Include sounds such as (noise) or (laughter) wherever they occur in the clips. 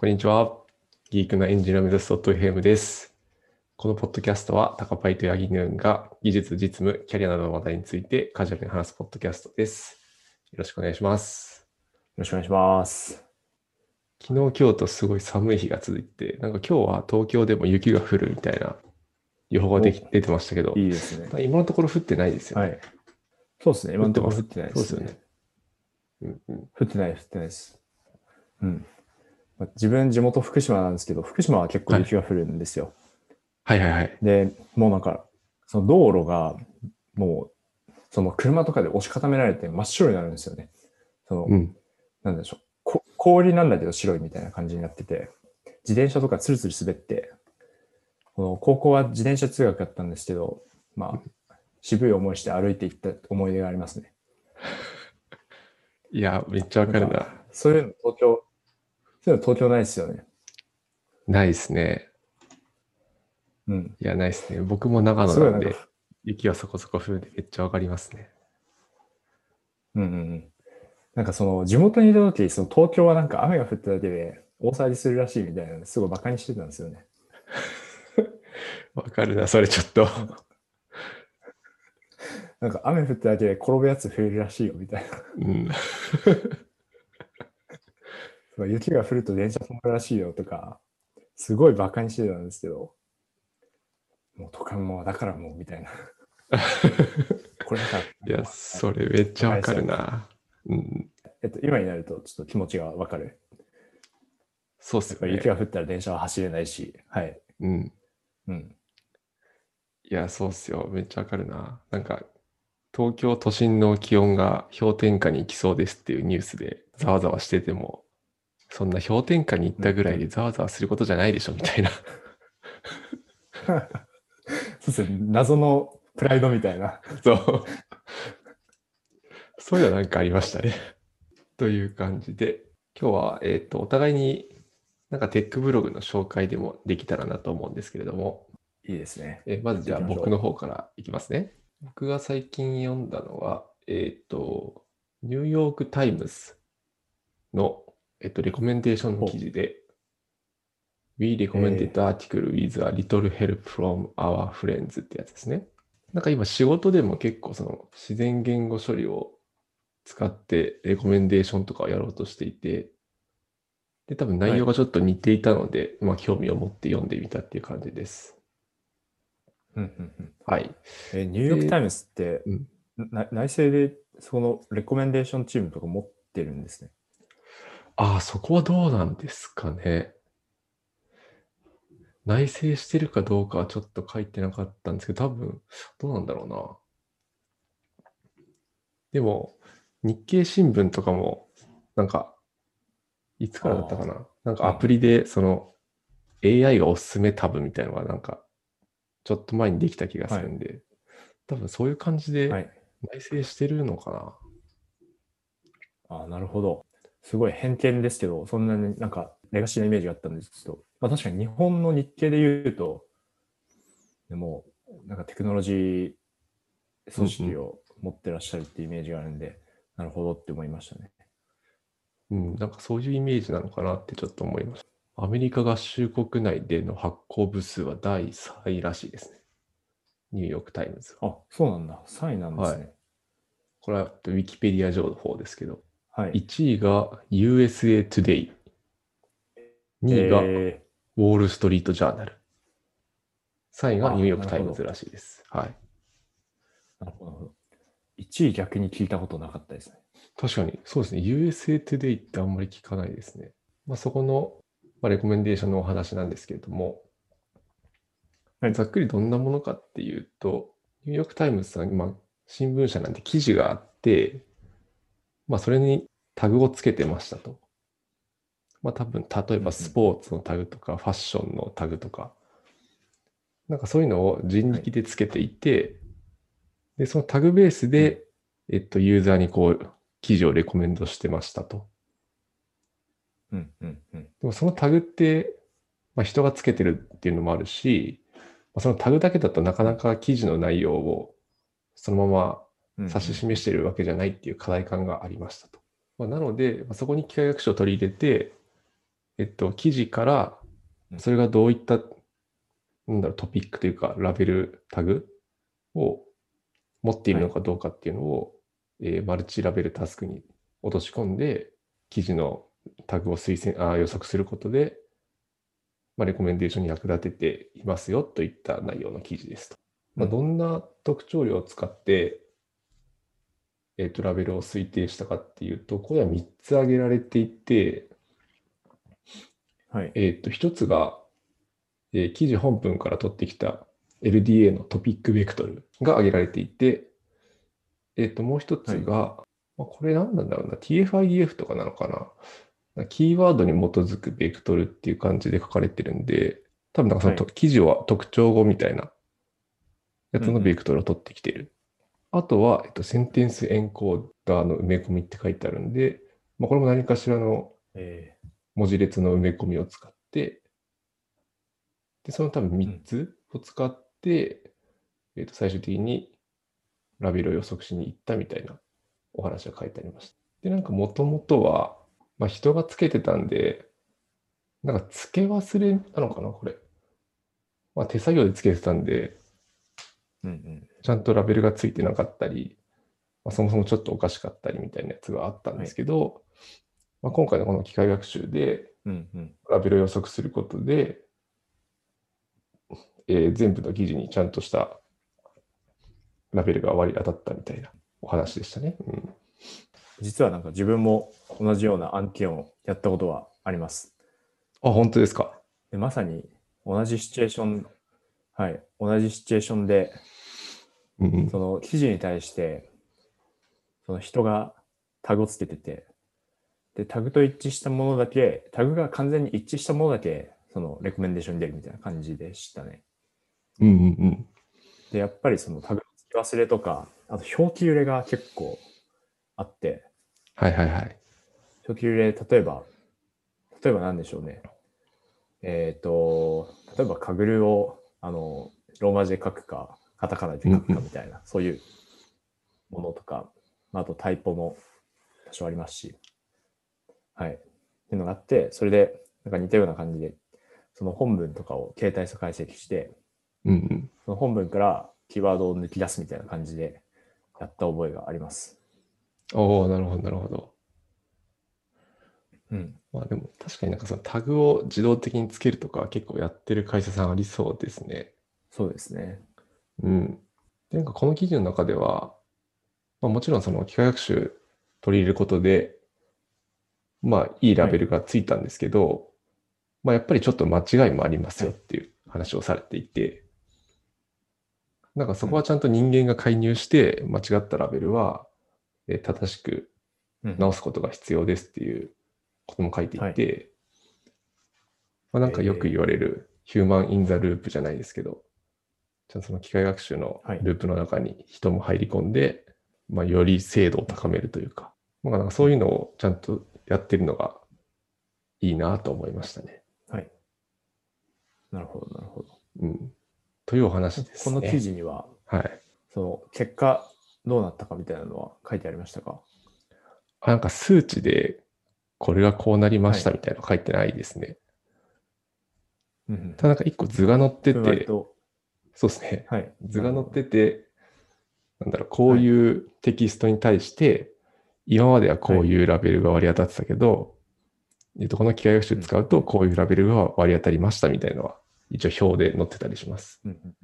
こんにちは。ギークなエンジニアを目指す .fm です。このポッドキャストは、タカパイとヤギヌーンが技術、実務、キャリアなどの話題についてカジュアルに話すポッドキャストです。よろしくお願いします。よろしくお願いします。昨日、今日とすごい寒い日が続いて、なんか今日は東京でも雪が降るみたいな予報ができ出てましたけど、いいですね。今のところ降ってないですよね。はい。そうですね。今のところ降ってないです、そうですよね。うんうん、降ってない、降ってないです。うん。まあ自分、地元福島なんですけど、福島は結構雪が降るんですよ。はいはいはい。で、もうなんか、その道路が、もう、その車とかで押し固められて真っ白になるんですよね。その、うん。なんでしょう。こ氷なんだけど白いみたいな感じになってて、自転車とかツルツル滑って、この高校は自転車通学だったんですけど、まあ、渋い思いして歩いていった思い出がありますね。(laughs) いや、めっちゃわかるな。そういうの東京、そういうの東京ないですよね。ないですね。うん。いや、ないですね。僕も長野なんで雪はそこそこ降るんでめっちゃわかりますね。うんうんうん。なんかその地元にいた時、その東京はなんか雨が降っただけで大騒ぎするらしいみたいなのすごい馬鹿にしてたんですよね。(laughs) わかるな、それちょっと。(laughs) なんか雨降っただけで転ぶやつ増えるらしいよみたいな。うん。雪が降ると電車止まるらしいよとか、すごい馬鹿にしてたんですけど、もう都会もだからもうみたいな。(laughs) これだから。いや、それめっちゃわかるな。うん。えっと、今になるとちょっと気持ちがわかる。そうっすよね。雪が降ったら電車は走れないし、はい。うん。うん。いや、そうっすよ。めっちゃわかるな。なんか、東京都心の気温が氷点下に行きそうですっていうニュースでざわざわしてても、そんな氷点下に行ったぐらいでざわざわすることじゃないでしょみたいな。(laughs) そうですね。謎のプライドみたいな。そう。そういうのなんかありましたね。という感じで、今日は、えっ、と、お互いになんかテックブログの紹介でもできたらなと思うんですけれども、いいですね。えーまずじゃあ僕の方からいきますね。僕が最近読んだのは、えっ、と、ニューヨークタイムズの、えっと、レコメンデーションの記事で、We recommended article with a little help from our friends ってやつですね。なんか今仕事でも結構その自然言語処理を使ってレコメンデーションとかをやろうとしていて、で、多分内容がちょっと似ていたので、まあ興味を持って読んでみたっていう感じです。うんうんうんはい。えーニューヨーク・タイムズって、うんな内政でそのレコメンデーションチームとか持ってるんですね。ああ、そこはどうなんですかね。内省してるかどうかはちょっと書いてなかったんですけど、多分、どうなんだろうな。でも、日経新聞とかも、なんか、いつからだったかな。なんかアプリで、その、AI がおすすめタブみたいなのが、なんか、ちょっと前にできた気がするんで、多分そういう感じではい。内省してるのかな。ああ、なるほど。すごい偏見ですけど、そんなになんかレガシーなイメージがあったんですけど、まあ確かに日本の日経で言うと、でも、なんかテクノロジー組織を持ってらっしゃるっていうイメージがあるんで、なるほどって思いましたね。うん、なんかそういうイメージなのかなってちょっと思いました。アメリカ合衆国内での発行部数は第3位らしいですね。ニューヨークタイムズは。あ、そうなんだ。3位なんですね。これはウィキペディア上の方ですけど、はい。1位が USA Today、2位がウォール・ストリート・ジャーナル、3位があニューヨーク・タイムズらしいです。はい。ーなるほどなるほど。1位逆に聞いたことなかったですね。確かに、そうですね。USA Today ってあんまり聞かないですね。まあ、そこの、まあ、レコメンデーションのお話なんですけれども、はいざっくりどんなものかっていうと、ニューヨーク・タイムズさん、まあ、新聞社なんで記事があって、まあ、それにタグをつけてましたと。まあ、多分、例えばスポーツのタグとか、ファッションのタグとか、なんかそういうのを人力でつけていて、で、そのタグベースで、えっと、ユーザーにこう、記事をレコメンドしてましたと。うんうんうん。でもそのタグって、まあ、人がつけてるっていうのもあるし、まあ、そのタグだけだとなかなか記事の内容をそのまうんま指し示しているわけじゃないっていう課題感がありましたと。まあ、なので、まあ、そこに機械学習を取り入れて、えっと、記事からう、んそれがどういった、なんだろう、トピックというか、ラベル、タグを持っているのかどうかっていうのを、えーマルチラベルタスクに落とし込んで、記事のタグを推薦、あー予測することで、まあ、レコメンデーションに役立てていますよといった内容の記事ですと。まあ、うんどんな特徴量を使って、えーと、ラベルを推定したかっていうと、これは3つ挙げられていて、はい。えー、と、一つが、えー記事本文から取ってきた LDA のトピックベクトルが挙げられていて、えー、と、もう一つが、まあ、これ何なんだろうな、TF-IDF とかなのかな。キーワードに基づくベクトルっていう感じで書かれてるんで、多分なんかそのと、記事は特徴語みたいなやつのベクトルを取ってきてる。あとは、えっと、センテンスエンコーダーの埋め込みって書いてあるんで、まあ、これも何かしらのえ文字列の埋め込みを使って、で、その多分3つを使って、えっと、最終的にラベルを予測しに行ったみたいなお話が書いてありました。で、なんかもともとは、まあ、人がつけてたんで、なんか付け忘れなのかな、これ。まあ、手作業でつけてたんで、ーうんうん。ちゃんとラベルがついてなかったり、まあ、そもそもちょっとおかしかったりみたいなやつがあったんですけど、まあ、今回のこの機械学習でうんうん。ラベルを予測することで、えー全部の記事にちゃんとしたラベルが割り当たったみたいなお話でしたね。うん、実はなんか自分も同じような案件をやったことはあります。あ、本当ですか。でまさに同じシチュエーション、はい、同じシチュエーションで、うんうんその記事に対して、その人がタグをつけてて、で、タグと一致したものだけ、タグが完全に一致したものだけ、そのレコメンデーションに出るみたいな感じでしたね。うんうんうん。で、やっぱりそのタグの付け忘れとか、あと表記揺れが結構あって、はいはいはい。表記揺れ、例えば、例えば何でしょうね。えっ、と、例えばカグルを、あの、ローマ字で書くか、カタカナで書くかみたいな、そういうものとか、まああとタイポも多少ありますし、はい。っていうのがあって、それで、なんか似たような感じで、その本文とかを携帯素解析して、うんうん。その本文からキーワードを抜き出すみたいな感じでやった覚えがあります。おおなるほどなるほど。うん。まあでも確かになんかそのタグを自動的につけるとか結構やってる会社さんありそうですね。そうですね。うん。で、なんかこの記事の中では、まあ、もちろんその機械学習取り入れることで、まあいいラベルがついたんですけど、まあやっぱりちょっと間違いもありますよっていう話をされていて、なんかそこはちゃんと人間が介入して間違ったラベルは、えー正しくうん。直すことが必要ですっていうことも書いていて、まあ、なんかよく言われるヒュー。マン・イン・ザ・ループじゃないですけど、ちゃんとその機械学習のはいループの中に人も入り込んで、まあ、より精度を高めるというか、まあ、なんかそういうのをちゃんとやってるのがいいなと思いましたね。はい。なるほど、なるほど。うん。というお話です、ね。この記事には、はい。その結果どうなったかみたいなのは書いてありましたか？あなんか数値でこれがこうなりましたみたいなの書いてないですね。うんただなんか一個図が載ってて、と、そうですね。はい。図が載ってて、なんだろう、こういうテキストに対して、今まではこういうラベルが割り当たってたけど、えっと、この機械学習使うと、こういうラベルが割り当たりましたみたいなのは、一応表で載ってたりします。うんうん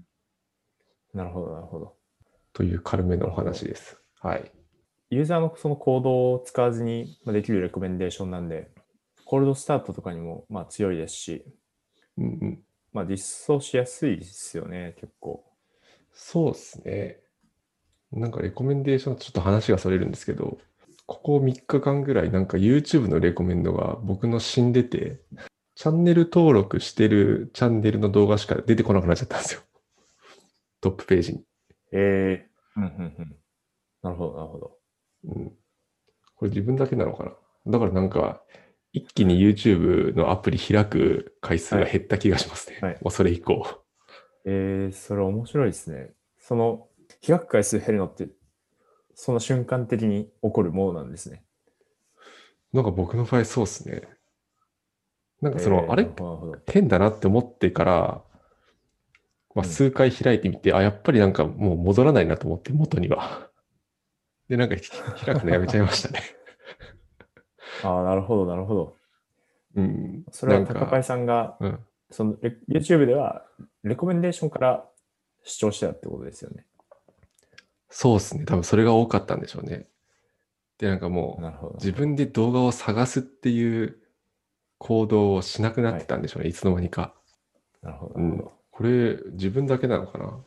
なるほど、なるほど。という軽めのお話です。はい。ユーザーのそのコードを使わずにまあできるレコメンデーションなんで、コールドスタートとかにもまあ強いですし、うんうん。まあ実装しやすいですよね、結構。そうですね。なんかレコメンデーション、ちょっと話がそれるんですけど、ここ3日間ぐらい、なんか YouTube のレコメンドが僕の死んでて、チャンネル登録してるチャンネルの動画しか出てこなくなっちゃったんですよ。トップページに。ええうんうんうん。なるほど、なるほど。うん。これ自分だけなのかなだからなんか、一気に YouTube のアプリ開く回数が減った気がしますね。はいもうそれ以降。えー、それ面白いですね。その、開く回数減るのって、その瞬間的に起こるものなんですね。なんか僕の場合そうですね。なんかその、えーあれ？変だなって思ってから、まあ、うん数回開いてみて、あ、やっぱりなんかもう戻らないなと思って、元には。で、なんかひ開くのやめちゃいましたね。ああ、なるほど、なるほど。うん。それは高パイさんが、うん。そのレ YouTube ではレコメンデーションから主張してたってことですよね。そうですね。多分それが多かったんでしょうね。で、なんかもう。自分で動画を探すっていう行動をしなくなってたんでしょうね。い、つの間にか。なるほど。うん。これ、自分だけなのかな？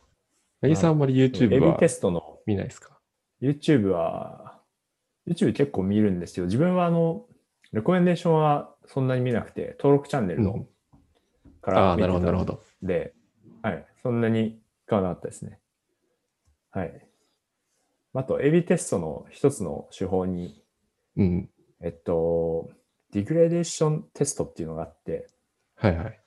八木さんあんまり YouTube は見ないですか？YouTube は、YouTube 結構見るんですけど、自分はあの、レコメンデーションはそんなに見なくて、登録チャンネルのうんからああ、なるほど、なるほど。ど。で、はい、そんなに使わなかったですね。はい。あと、エビテストの一つの手法に、うん。えっと、ディグレデーションテストっていうのがあって、はいはい。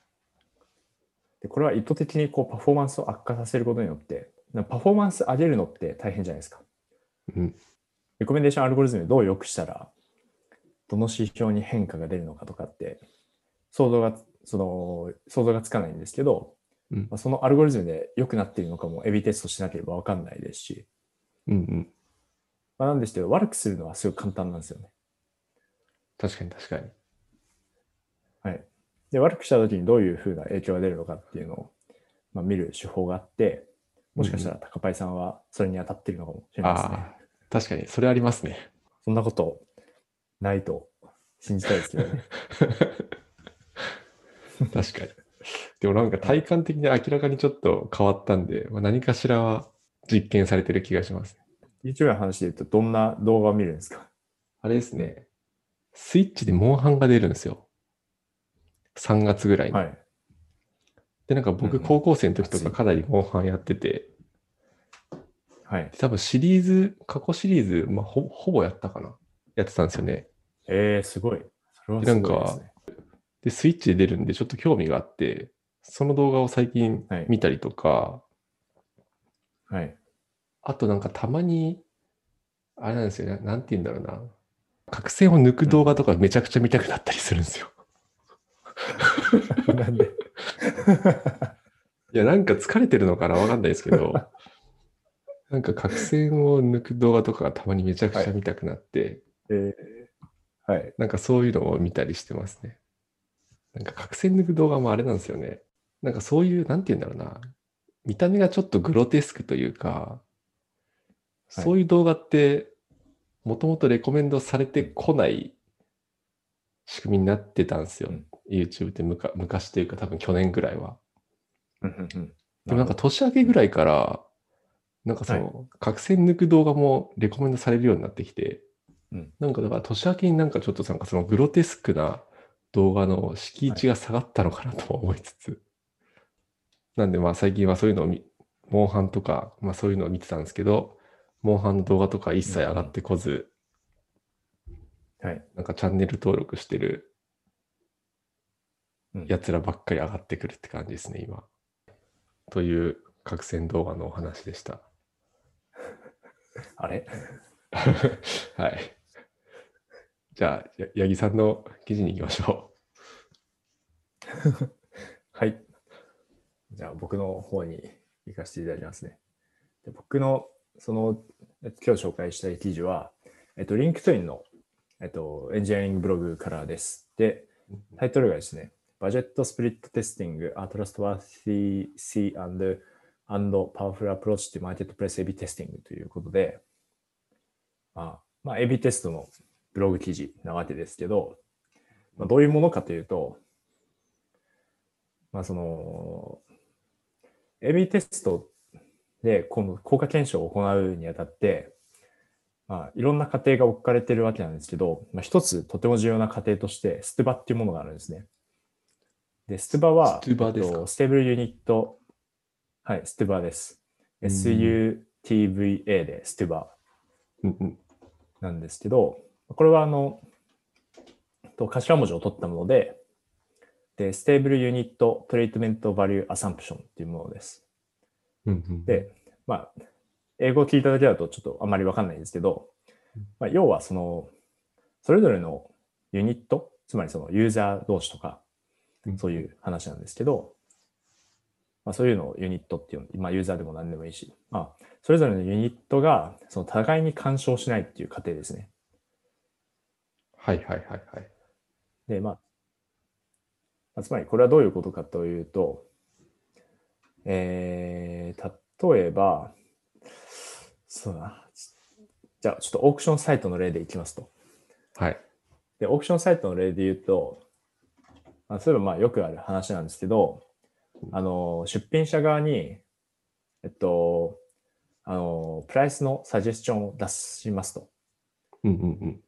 でこれは意図的にこうパフォーマンスを悪化させることによって、なパフォーマンス上げるのって大変じゃないですか。うん。レコメンデーションアルゴリズムどう良くしたら、どの指標に変化が出るのかとかって、想像が、その、想像がつかないんですけど、うんまあ、そのアルゴリズムで良くなっているのかもエビテストしなければわかんないですし、うんうん。まあ、なんですけど、悪くするのはすごい簡単なんですよね。確かに確かに。はい。で、悪くした時にどういうふうな影響が出るのかっていうのを、まあ、見る手法があって、もしかしたら高パイさんはそれに当たっているのかもしれないですね。確かに、それありますね。そんなことないと信じたいですけどね。確かに。でもなんか体感的に明らかにちょっと変わったんで、まあ、何かしらは実験されてる気がします。YouTube の話で言うと、どんな動画を見るんですか？あれですね。スイッチでモンハンが出るんですよ。3月ぐらいに。はい。で、なんか僕高校生の時とかかなりモンハンやってて、はい。多分シリーズ、過去シリーズ、まあ、ほほぼやったかな。やってたんですよね。えー、すごい。それはすごいですね。で、スイッチで出るんでちょっと興味があって、その動画を最近はい見たりとか、はい。あとなんかたまに、あれなんですよね、なんて言うんだろうな。角線を抜く動画とかめちゃくちゃ見たくなったりするんですよ。(laughs) なんで？(laughs) いや、なんか疲れてるのかなわかんないですけど、なんか角線を抜く動画とかがたまにめちゃくちゃ見たくなって、えー、はい。なんかそういうのを見たりしてますね。なんか角線抜く動画もあれなんですよね。なんかそういう、なんて言うんだろうな。見た目がちょっとグロテスクというか、はいそういう動画って、もともとレコメンドされてこない仕組みになってたんですよ。うん YouTube ってむか昔というか多分去年ぐらいは。うんうんうんでもなんか年明けぐらいから、なんかその、角線抜く動画もレコメンドされるようになってきて、うんなんかだから年明けになんかちょっとなんかそのグロテスクな動画の敷地が下がったのかなとも思いつつ、なんでまあ最近はそういうのを見、モンハンとか、まあそういうのを見てたんですけど、モンハンの動画とか一切上がってこず、はい。なんかチャンネル登録してるうんやつらばっかり上がってくるって感じですね、今。という角線動画のお話でした。あれ？(laughs) はい。じゃあ、や八木さんの記事に行きましょ (laughs) はい。じゃあ僕の方に行かせていただきますね。で僕のそのえっと今日紹介したい記事は、えっと、リンクトインの、えっと、エンジニアリングブログからです。で、う。タイトルがですね、 Budget Split Testing、A Trustworthy and Powerful Approach to Marketplace A-B Testing ということで、まあ、まあ、A-B テストのブログ記事なわけですけど、まあ、どういうものかというと、まあ、その、A-B テストでこの効果検証を行うにあたって、まあ、いろんな過程が置かれているわけなんですけど、まあ、一つとても重要な過程として、ストゥバっていうものがあるんですね。で、ストゥバは、ステーブルユニット、はい、ストゥバです。うん。SUTVA で SUTVA うんうん。なんですけど、これはあの、と頭文字を取ったもので、で、 Stable Unit Treatment Value Assumption っていうものです。うんうんで、まあ、英語を聞いただけだとちょっとあまりわかんないんですけど、まあ、要はその、それぞれのユニット、つまりそのユーザー同士とか、うん。そういう話なんですけど、まあ、そういうのをユニットっていうの、まあ、ユーザーでも何でもいいし、まあ、それぞれのユニットがその互いに干渉しないっていう過程ですね。はいはいはいはい。で、まあ、まあつまりこれはどういうことかというと、えー、例えば、そうだな。じゃあ、ちょっとオークションサイトの例でいきますと。はい。で、オークションサイトの例で言うと、まあ、そういえばまあよくある話なんですけど、あの、出品者側に、えっと、あの、プライスのサジェスチョンを出しますと。うんうんうん。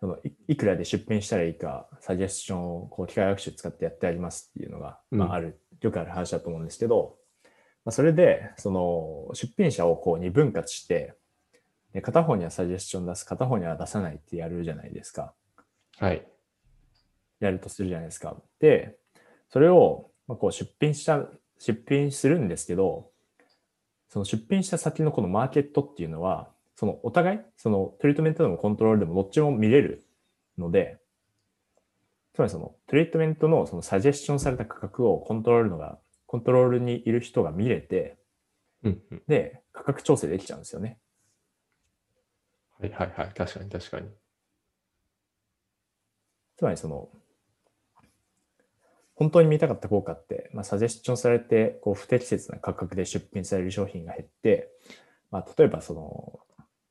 そのいいくらで出品したらいいか、サジェスチョンをこう機械学習使ってやってありますっていうのが、まうんあ、ある、よくある話だと思うんですけど、まあ、それで、その出品者をこう二分割して、で片方にはサジェスチョン出す、片方には出さないってやるじゃないですか。はい。やるとするじゃないですか。で、それをまあこう出品した、出品するんですけど、その出品した先のこのマーケットっていうのは、そのお互い、そのトリートメントでもコントロールでもどっちも見れるので、つまりそのトリートメントのそのサジェスションされた価格をコントロールのが、コントロールにいる人が見れて、うんうん。で、価格調整できちゃうんですよね。はいはいはい。確かに確かに。つまりその、本当に見たかった効果って、まあ、サジェスチョンされて、こう、不適切な価格で出品される商品が減って、まあ、例えばその、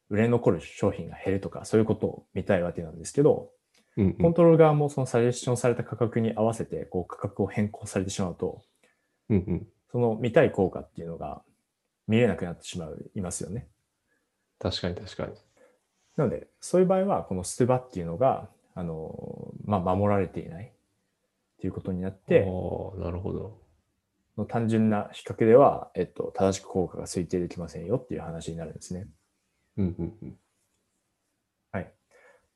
売れ残る商品が減るとか、そういうことを見たいわけなんですけど、うんうんコントロール側もそのサジェスチョンされた価格に合わせて、こう、価格を変更されてしまうと、うんうん。その見たい効果っていうのが見れなくなってしまう、いますよね。確かに確かに。なので、そういう場合は、この SUTVA っていうのが、あの、まあ、守られていないっていうことになって、なるほど。の単純な比較では、えっと、正しく効果が推定できませんよっていう話になるんですね。うんうんうん。はい。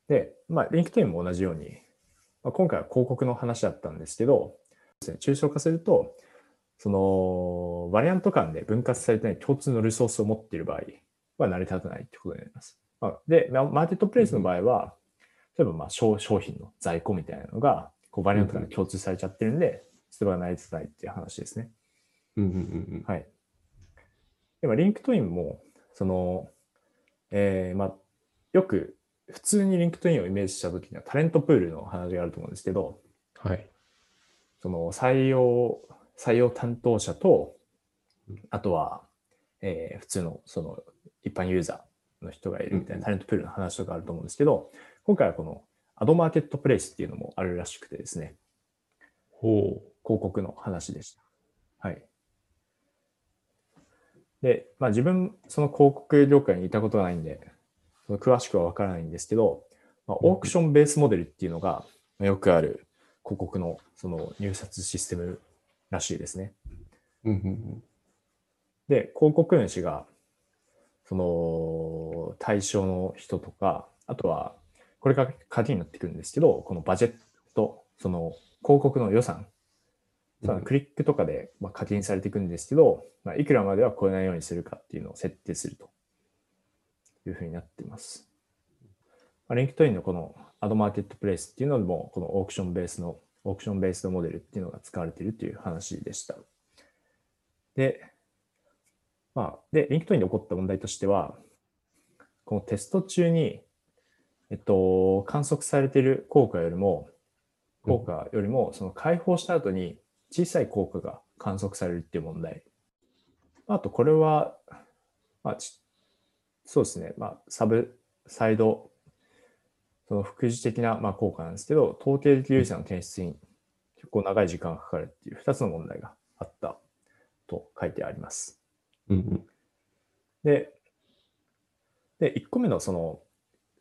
で、まあ、リンクトインも同じように、まあ、今回は広告の話だったんですけど、抽象化すると、その、バリアント間で分割されてない共通のリソースを持っている場合は成り立たないってことになります。まあ、で、まあマーケットプレイスの場合は、例えばまあ商商品の在庫みたいなのが、こうバリアント間で共通されちゃってるんで、それが成り立たないっていう話ですね。うんうんうんはい。でも、リンクトインも、その、えーまあ、よく、普通にリンクトインをイメージしたときには、タレントプールの話があると思うんですけど、はい。その採用、採用担当者と、あとは、えー普通の、その、一般ユーザーの人がいるみたいなタレントプールの話とかあると思うんですけど、今回はこの、アドマーケットプレイスっていうのもあるらしくてですね、ほ広告の話でした。はい。で、まあ自分、その広告業界にいたことがないんで、その詳しくはわからないんですけど、まあ、オークションベースモデルっていうのが、まあよくある広告のその入札システムらしいですね。う。うんうんで、広告主が、その対象の人とか、あとは、これが鍵になってくるんですけど、このバジェット、その広告の予算、そのクリックとかでまあ課金されていくんですけど、まあ、いくらまでは超えないようにするかっていうのを設定するというふうになっています。まあ、リンクトインのこのアドマーケットプレイスっていうのでも、このオークションベースの、オークションベースのモデルっていうのが使われているという話でした。で、まあ、で、リンクトインで起こった問題としては、このテスト中に、えっと、観測されている効果よりも、効果よりも、その解放した後に小さい効果が観測されるっていう問題。あと、これは、まあ、ちそうですね、まあ、サブサイド、その副次的なまあ効果なんですけど、統計的有差の検出に結構長い時間がかかるっていう2つの問題があったと書いてあります。うんうん。で、で、1個目のその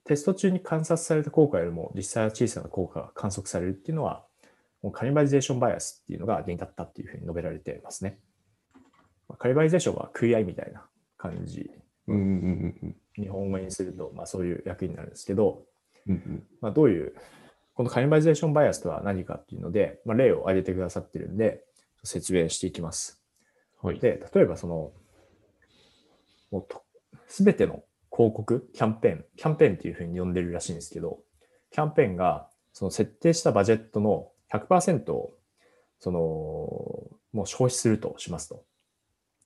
テスト中に観察された効果よりも実際は小さな効果が観測されるっていうのは、もうカニバリゼーションバイアスっていうのが原因だったっていうふうに述べられていますね。まあカニバリゼーションは食い合いみたいな感じ、日本語にするとまあそういう役になるんですけど、うん。うんまあ、どういう、このカニバリゼーションバイアスとは何かっていうので、まあ、例を挙げてくださってるんで、説明していきます。うん。はい。で、例えばその、もうと、すべての広告、キャンペーン、キャンペーンっていうふうに呼んでるらしいんですけど、キャンペーンが、その設定したバジェットの100%を、その、もう消費するとしますと。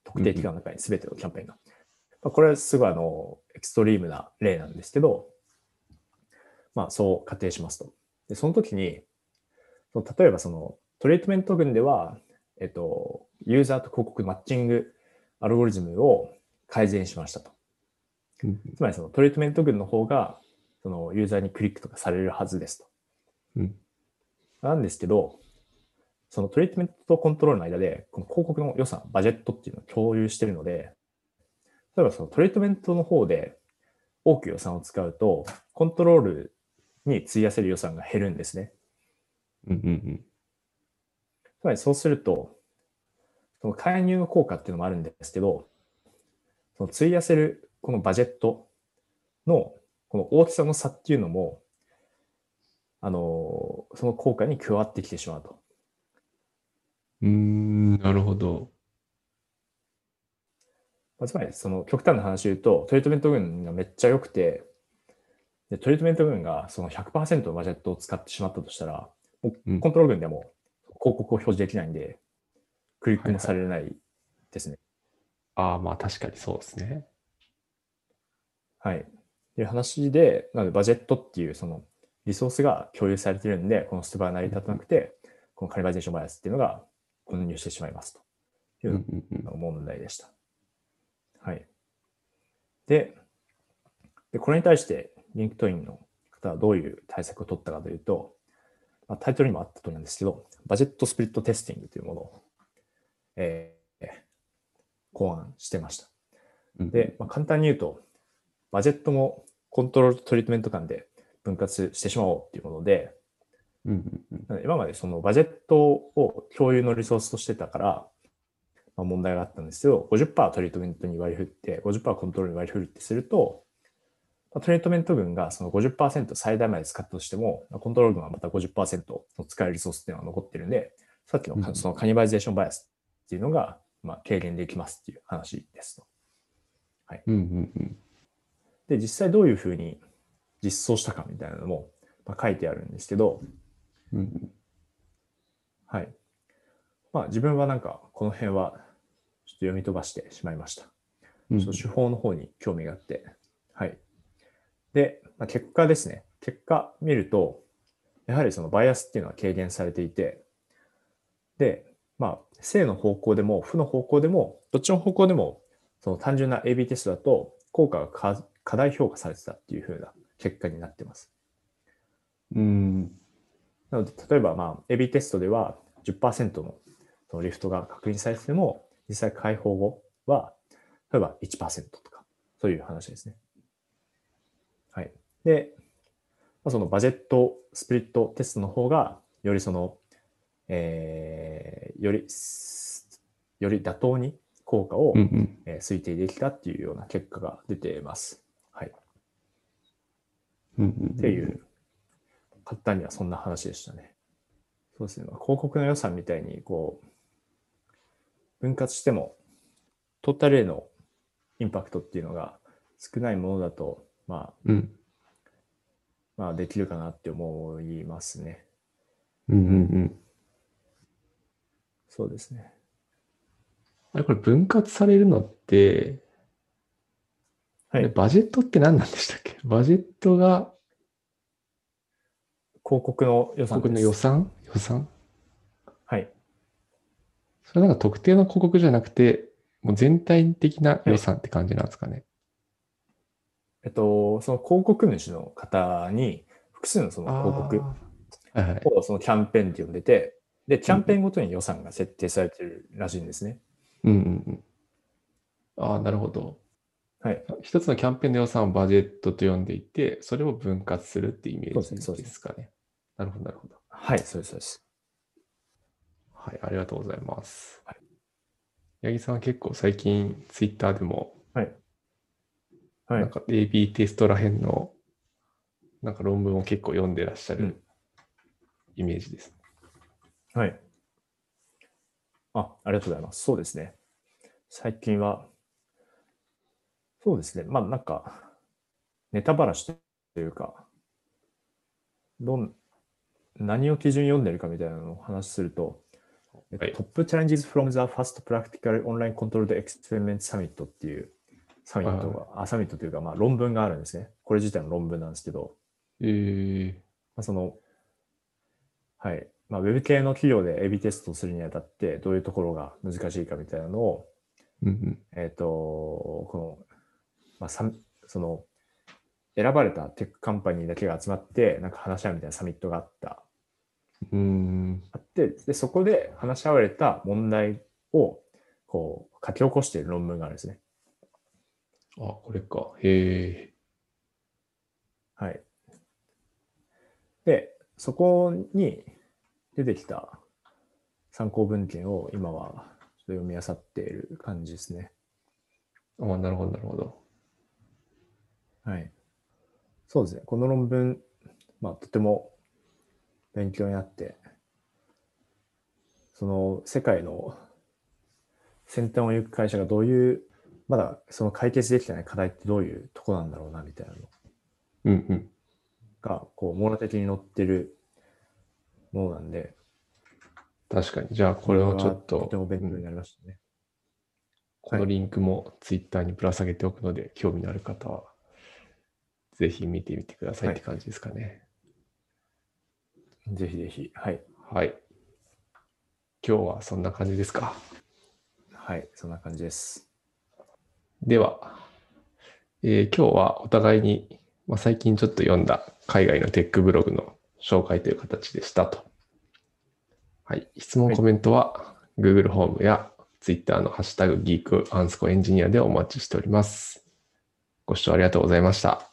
特定期間の中に全てのキャンペーンが。まあ、これはすごいあの、エクストリームな例なんですけど、まあそう仮定しますと。で、その時に、例えばそのトリートメント群では、えっと、ユーザーと広告マッチングアルゴリズムを改善しましたと。うんつまりそのトリートメント群の方が、そのユーザーにクリックとかされるはずですと。うんなんですけど、そのトリートメントとコントロールの間で、この広告の予算、バジェットっていうのを共有しているので、例えばそのトリートメントの方で多く予算を使うと、コントロールに費やせる予算が減るんですね。うんうんつまりそうすると、その介入の効果っていうのもあるんですけど、その費やせるこのバジェットのこの大きさの差っていうのも、あの、その効果に加わってきてしまうと。うん。なるほど。まあつまり、その極端な話を言うと、トリートメント群がめっちゃ良くて、でトリートメント群がその100%のバジェットを使ってしまったとしたら、もううんコントロール群でも広告を表示できないんで、クリックもされないですね。ああ、まあ確かにそうですね。はい。いう話で、なのでバジェットっていうそのリソースが共有されてるんで、この SUTVA が成り立たなくて、このカニバリゼーションバイアスっていうのが混入してしまいますという問題でした。はい。で、でこれに対して、リンクトインの方はどういう対策を取ったかというと、まあ、タイトルにもあった通りなんですけど、 Budget Split Testing というものを、えー考案してました。うんで、まあ、簡単に言うと、バジェットもコントロールとトリートメント間で分割してしまおうっていうもので、うんうんうん。今までそのバジェットを共有のリソースとしてたから、まあ、問題があったんですけど、50%トリートメントに割り振って、50%コントロールに割り振るってすると、まあトリートメント群がその50%最大まで使ったとしても、まあコントロール群はまた50%の使えるリソースっていうのが残ってるんで、さっきのそのカニバリゼーションバイアスっていうのが、まあ、軽減できますっていう話ですと。うんうんうんで、実際どういうふうに実装したかみたいなのも、まあ、書いてあるんですけど、うんうんはい。まあ自分はなんかこの辺はちょっと読み飛ばしてしまいました。うんちょっと手法の方に興味があって。はい。で、まあ、結果ですね。結果見ると、やはりそのバイアスっていうのは軽減されていて、で、まあ、正の方向でも負の方向でも、どっちの方向でも、その単純な AB テストだと効果が過過大評価されてたっていう風な結果になってます。うんなので、例えば、まあ、AB テストでは10%のそのリフトが確認されてても、実際解放後は、例えば1%とか、そういう話ですね。はい。で、まあ、そのバジェットスプリットテストの方が、よりその、えーより、より妥当に効果を、推定できたっていうような結果が出ています。っていう、簡単にはそんな話でしたね。そうですね。まあ広告の予算みたいに、こう、分割しても、トータルへのインパクトっていうのが少ないものだと、まあ、うんまあ、できるかなって思いますね。うんうんうんそうですね。あれこれ分割されるのって、はい。バジェットって何なんでしたっけ？バジェットが告の予算僕です。の予算？予算？はい。それなんか特定の広告じゃなくて、もう全体的な予算って感じなんですかね？えっと、その広告主の方に、複数のその広告。をそのキャンペーンって呼んでて、で、キャンペーンごとに予算が設定されてるらしいんですね。うんうんうん。ああ、なるほど。はい。一つのキャンペーンの予算をバジェットと呼んでいて、それを分割するってイメージですねそうですねね。なるほど、なるほど。はい、そうです、そうです。はい、ありがとうございます。はい八木さんは結構最近、ツイッターでも、はい。はい。なんか AB テストらへんの、なんか論文を結構読んでらっしゃるうんイメージです。はい。あ、ありがとうございます。そうですね。最近は、そうですね。まあ、なんか、ネタばらしというか、どん、何を基準に読んでるかみたいなのをお話しすると、はいトップチャレンジズ from the First Practical Online Controlled Experiment Summit っていうサミットが、あサミットというか、まあ、論文があるんですね。これ自体の論文なんですけど、えー、まあ、その、はい。まあ、ウェブ系の企業で AB テストをするにあたって、どういうところが難しいかみたいなのを、うんうん。えっ、と、この、まあ、さその、選ばれたテックカンパニーだけが集まって、なんか話し合うみたいなサミットがあった。うーん。あって、で、そこで話し合われた問題を、こう、書き起こしている論文があるんですね。あ、これか。へえ。はい。で、そこに出てきた参考文献を今はちょっと読み漁っている感じですね。あ、なるほど、なるほど。はい。そうですね。この論文、まあ、とても勉強になって、その世界の先端を行く会社がどういう、まだその解決できてない課題ってどういうとこなんだろうな、みたいなのうんうん。が、こう、網羅的に載ってるものなんで、確かに。じゃあ、これをちょっと、とても勉強うんになりましたね。このリンクもツイッターにぶら下げておくので、興味のある方は、ぜひ見てみてくださいはいって感じですかね。ぜひぜひ。はい。はい。今日はそんな感じですか？はい。そんな感じです。では、えー今日はお互いに、まあ、最近ちょっと読んだ海外のテックブログの紹介という形でしたと。はい。質問、はいコメントは Google ホームや Twitter のハッシュタグギークアンスコエンジニアでお待ちしております。ご視聴ありがとうございました。